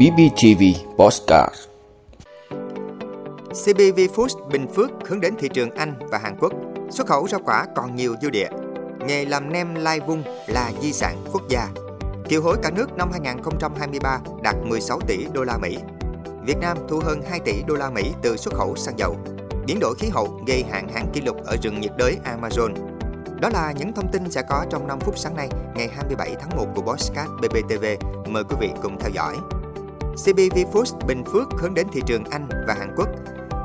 BBTV Postcard CBV Foods Bình Phước hướng đến thị trường Anh và Hàn Quốc. Xuất khẩu rau quả còn nhiều dư địa. Nghề làm nem lai vung là di sản quốc gia. Kiều hối cả nước năm 2023 đạt 16 tỷ đô la Mỹ. Việt Nam thu hơn 2 tỷ đô la Mỹ từ xuất khẩu xăng dầu. Biến đổi khí hậu gây hạn hán kỷ lục ở rừng nhiệt đới Amazon. Đó là những thông tin sẽ có trong 5 phút sáng nay, ngày 27 tháng 1 của Bosscat BBTV. Mời quý vị cùng theo dõi. CBV Foods Bình Phước hướng đến thị trường Anh và Hàn Quốc.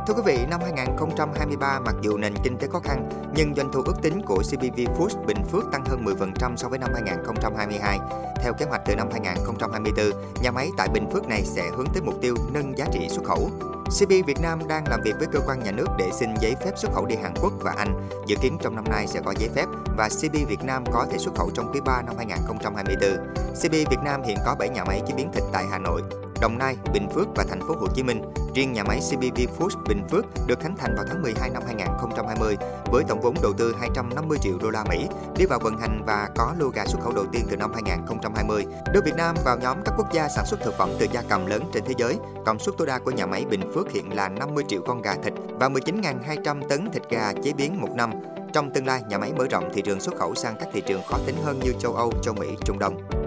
Thưa quý vị, năm 2023 mặc dù nền kinh tế khó khăn, nhưng doanh thu ước tính của CBV Foods Bình Phước tăng hơn 10% so với năm 2022. Theo kế hoạch từ năm 2024, nhà máy tại Bình Phước này sẽ hướng tới mục tiêu nâng giá trị xuất khẩu. CB Việt Nam đang làm việc với cơ quan nhà nước để xin giấy phép xuất khẩu đi Hàn Quốc và Anh. Dự kiến trong năm nay sẽ có giấy phép và CB Việt Nam có thể xuất khẩu trong quý 3 năm 2024. CB Việt Nam hiện có 7 nhà máy chế biến thịt tại Hà Nội, Đồng Nai, Bình Phước và thành phố Hồ Chí Minh. Riêng nhà máy CBV Foods Bình Phước được khánh thành vào tháng 12 năm 2020 với tổng vốn đầu tư 250 triệu đô la Mỹ, đi vào vận hành và có lô gà xuất khẩu đầu tiên từ năm 2020. Đưa Việt Nam vào nhóm các quốc gia sản xuất thực phẩm từ gia cầm lớn trên thế giới. Công suất tối đa của nhà máy Bình Phước hiện là 50 triệu con gà thịt và 19.200 tấn thịt gà chế biến một năm. Trong tương lai, nhà máy mở rộng thị trường xuất khẩu sang các thị trường khó tính hơn như châu Âu, châu Mỹ, Trung Đông.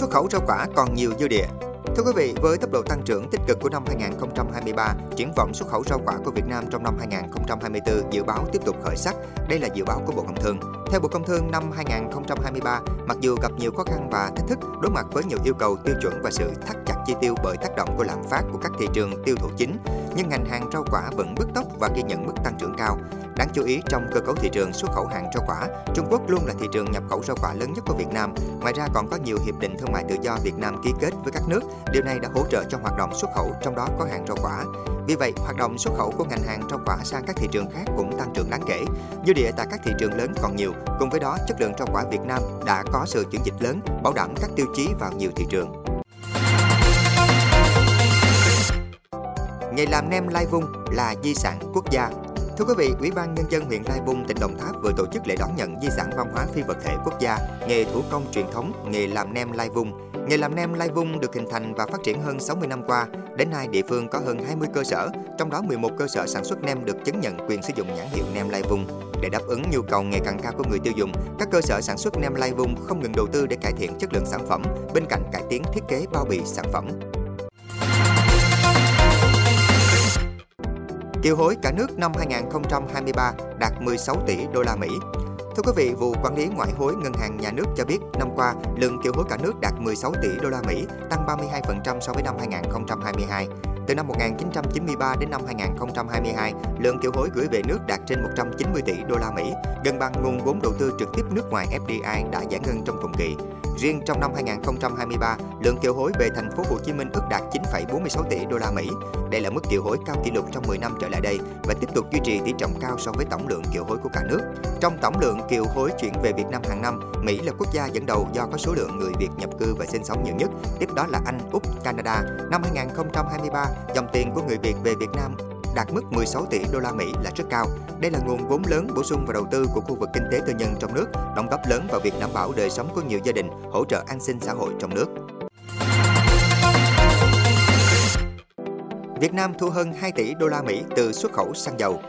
Xuất khẩu rau quả còn nhiều dư địa. Thưa quý vị, với tốc độ tăng trưởng tích cực của năm 2023, triển vọng xuất khẩu rau quả của Việt Nam trong năm 2024 dự báo tiếp tục khởi sắc. Đây là dự báo của Bộ Công Thương. Theo Bộ Công Thương, năm 2023, mặc dù gặp nhiều khó khăn và thách thức, đối mặt với nhiều yêu cầu tiêu chuẩn và sự thắt chặt chi tiêu bởi tác động của lạm phát của các thị trường tiêu thụ chính, nhưng ngành hàng rau quả vẫn bứt tốc và ghi nhận mức tăng trưởng cao. Đáng chú ý trong cơ cấu thị trường xuất khẩu hàng rau quả, Trung Quốc luôn là thị trường nhập khẩu rau quả lớn nhất của Việt Nam. Ngoài ra còn có nhiều hiệp định thương mại tự do Việt Nam ký kết với các nước. Điều này đã hỗ trợ cho hoạt động xuất khẩu, trong đó có hàng rau quả. Vì vậy, hoạt động xuất khẩu của ngành hàng rau quả sang các thị trường khác cũng tăng trưởng đáng kể. Dư địa tại các thị trường lớn còn nhiều, cùng với đó chất lượng rau quả Việt Nam đã có sự chuyển dịch lớn, bảo đảm các tiêu chí vào nhiều thị trường. Nghề làm nem lai vung là di sản quốc gia Thưa quý vị, Ủy ban Nhân dân huyện Lai Vung, tỉnh Đồng Tháp vừa tổ chức lễ đón nhận di sản văn hóa phi vật thể quốc gia, nghề thủ công truyền thống, nghề làm nem Lai Vung. Nghề làm nem Lai Vung được hình thành và phát triển hơn 60 năm qua. Đến nay, địa phương có hơn 20 cơ sở, trong đó 11 cơ sở sản xuất nem được chứng nhận quyền sử dụng nhãn hiệu nem Lai Vung. Để đáp ứng nhu cầu ngày càng cao của người tiêu dùng, các cơ sở sản xuất nem Lai Vung không ngừng đầu tư để cải thiện chất lượng sản phẩm, bên cạnh cải tiến thiết kế bao bì sản phẩm. Kiều hối cả nước năm 2023 đạt 16 tỷ đô la Mỹ. Thưa quý vị, vụ quản lý ngoại hối Ngân hàng Nhà nước cho biết năm qua, lượng kiều hối cả nước đạt 16 tỷ đô la Mỹ, tăng 32% so với năm 2022. Từ năm 1993 đến năm 2022, lượng kiều hối gửi về nước đạt trên 190 tỷ đô la Mỹ, gần bằng nguồn vốn đầu tư trực tiếp nước ngoài FDI đã giải ngân trong cùng kỳ. Riêng trong năm 2023, lượng kiều hối về thành phố Hồ Chí Minh ước đạt 9,46 tỷ đô la Mỹ. Đây là mức kiều hối cao kỷ lục trong 10 năm trở lại đây và tiếp tục duy trì tỷ trọng cao so với tổng lượng kiều hối của cả nước. Trong tổng lượng kiều hối chuyển về Việt Nam hàng năm, Mỹ là quốc gia dẫn đầu do có số lượng người Việt nhập cư và sinh sống nhiều nhất, tiếp đó là Anh, Úc, Canada. Năm 2023, dòng tiền của người Việt về Việt Nam đạt mức 16 tỷ đô la Mỹ là rất cao. Đây là nguồn vốn lớn bổ sung vào đầu tư của khu vực kinh tế tư nhân trong nước, đóng góp lớn vào việc đảm bảo đời sống của nhiều gia đình, hỗ trợ an sinh xã hội trong nước. Việt Nam thu hơn 2 tỷ đô la Mỹ từ xuất khẩu xăng dầu.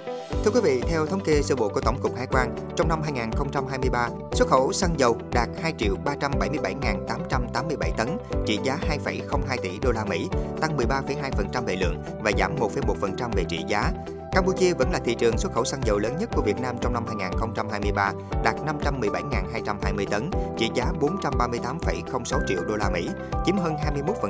Thưa quý vị, theo thống kê sơ bộ của Tổng cục Hải quan, trong năm 2023, xuất khẩu xăng dầu đạt 2 triệu 377.887 tấn, trị giá 2,02 tỷ đô la Mỹ, tăng 13,2% về lượng và giảm 1,1% về trị giá. Campuchia vẫn là thị trường xuất khẩu xăng dầu lớn nhất của Việt Nam trong năm 2023, đạt 517.220 tấn, trị giá 438,06 triệu đô la Mỹ, chiếm hơn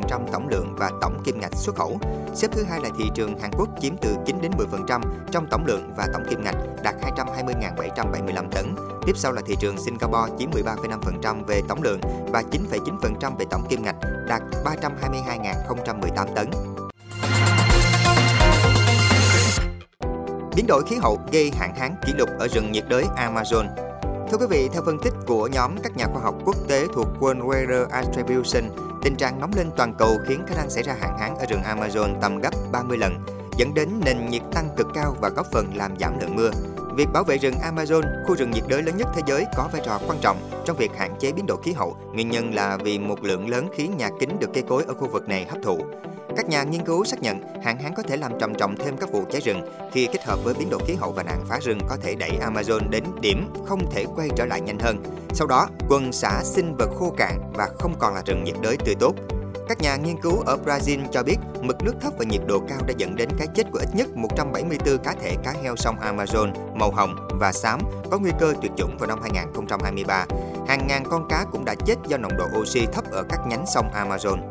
21% tổng lượng và tổng kim ngạch xuất khẩu. Xếp thứ hai là thị trường Hàn Quốc chiếm từ 9 đến 10% trong tổng lượng và tổng kim ngạch, đạt 220.775 tấn. Tiếp sau là thị trường Singapore chiếm 13,5% về tổng lượng và 9,9% về tổng kim ngạch, đạt 322.018 tấn. Biến đổi khí hậu gây hạn hán kỷ lục ở rừng nhiệt đới Amazon. Thưa quý vị, theo phân tích của nhóm các nhà khoa học quốc tế thuộc World Weather Attribution, tình trạng nóng lên toàn cầu khiến khả năng xảy ra hạn hán ở rừng Amazon tầm gấp 30 lần, dẫn đến nền nhiệt tăng cực cao và góp phần làm giảm lượng mưa. Việc bảo vệ rừng Amazon, khu rừng nhiệt đới lớn nhất thế giới có vai trò quan trọng trong việc hạn chế biến đổi khí hậu. Nguyên nhân là vì một lượng lớn khí nhà kính được cây cối ở khu vực này hấp thụ. Các nhà nghiên cứu xác nhận hạn hán có thể làm trầm trọng thêm các vụ cháy rừng khi kết hợp với biến đổi khí hậu và nạn phá rừng có thể đẩy Amazon đến điểm không thể quay trở lại nhanh hơn. Sau đó, quần xã sinh vật khô cạn và không còn là rừng nhiệt đới tươi tốt. Các nhà nghiên cứu ở Brazil cho biết mực nước thấp và nhiệt độ cao đã dẫn đến cái chết của ít nhất 174 cá thể cá heo sông Amazon màu hồng và xám có nguy cơ tuyệt chủng vào năm 2023. Hàng ngàn con cá cũng đã chết do nồng độ oxy thấp ở các nhánh sông Amazon.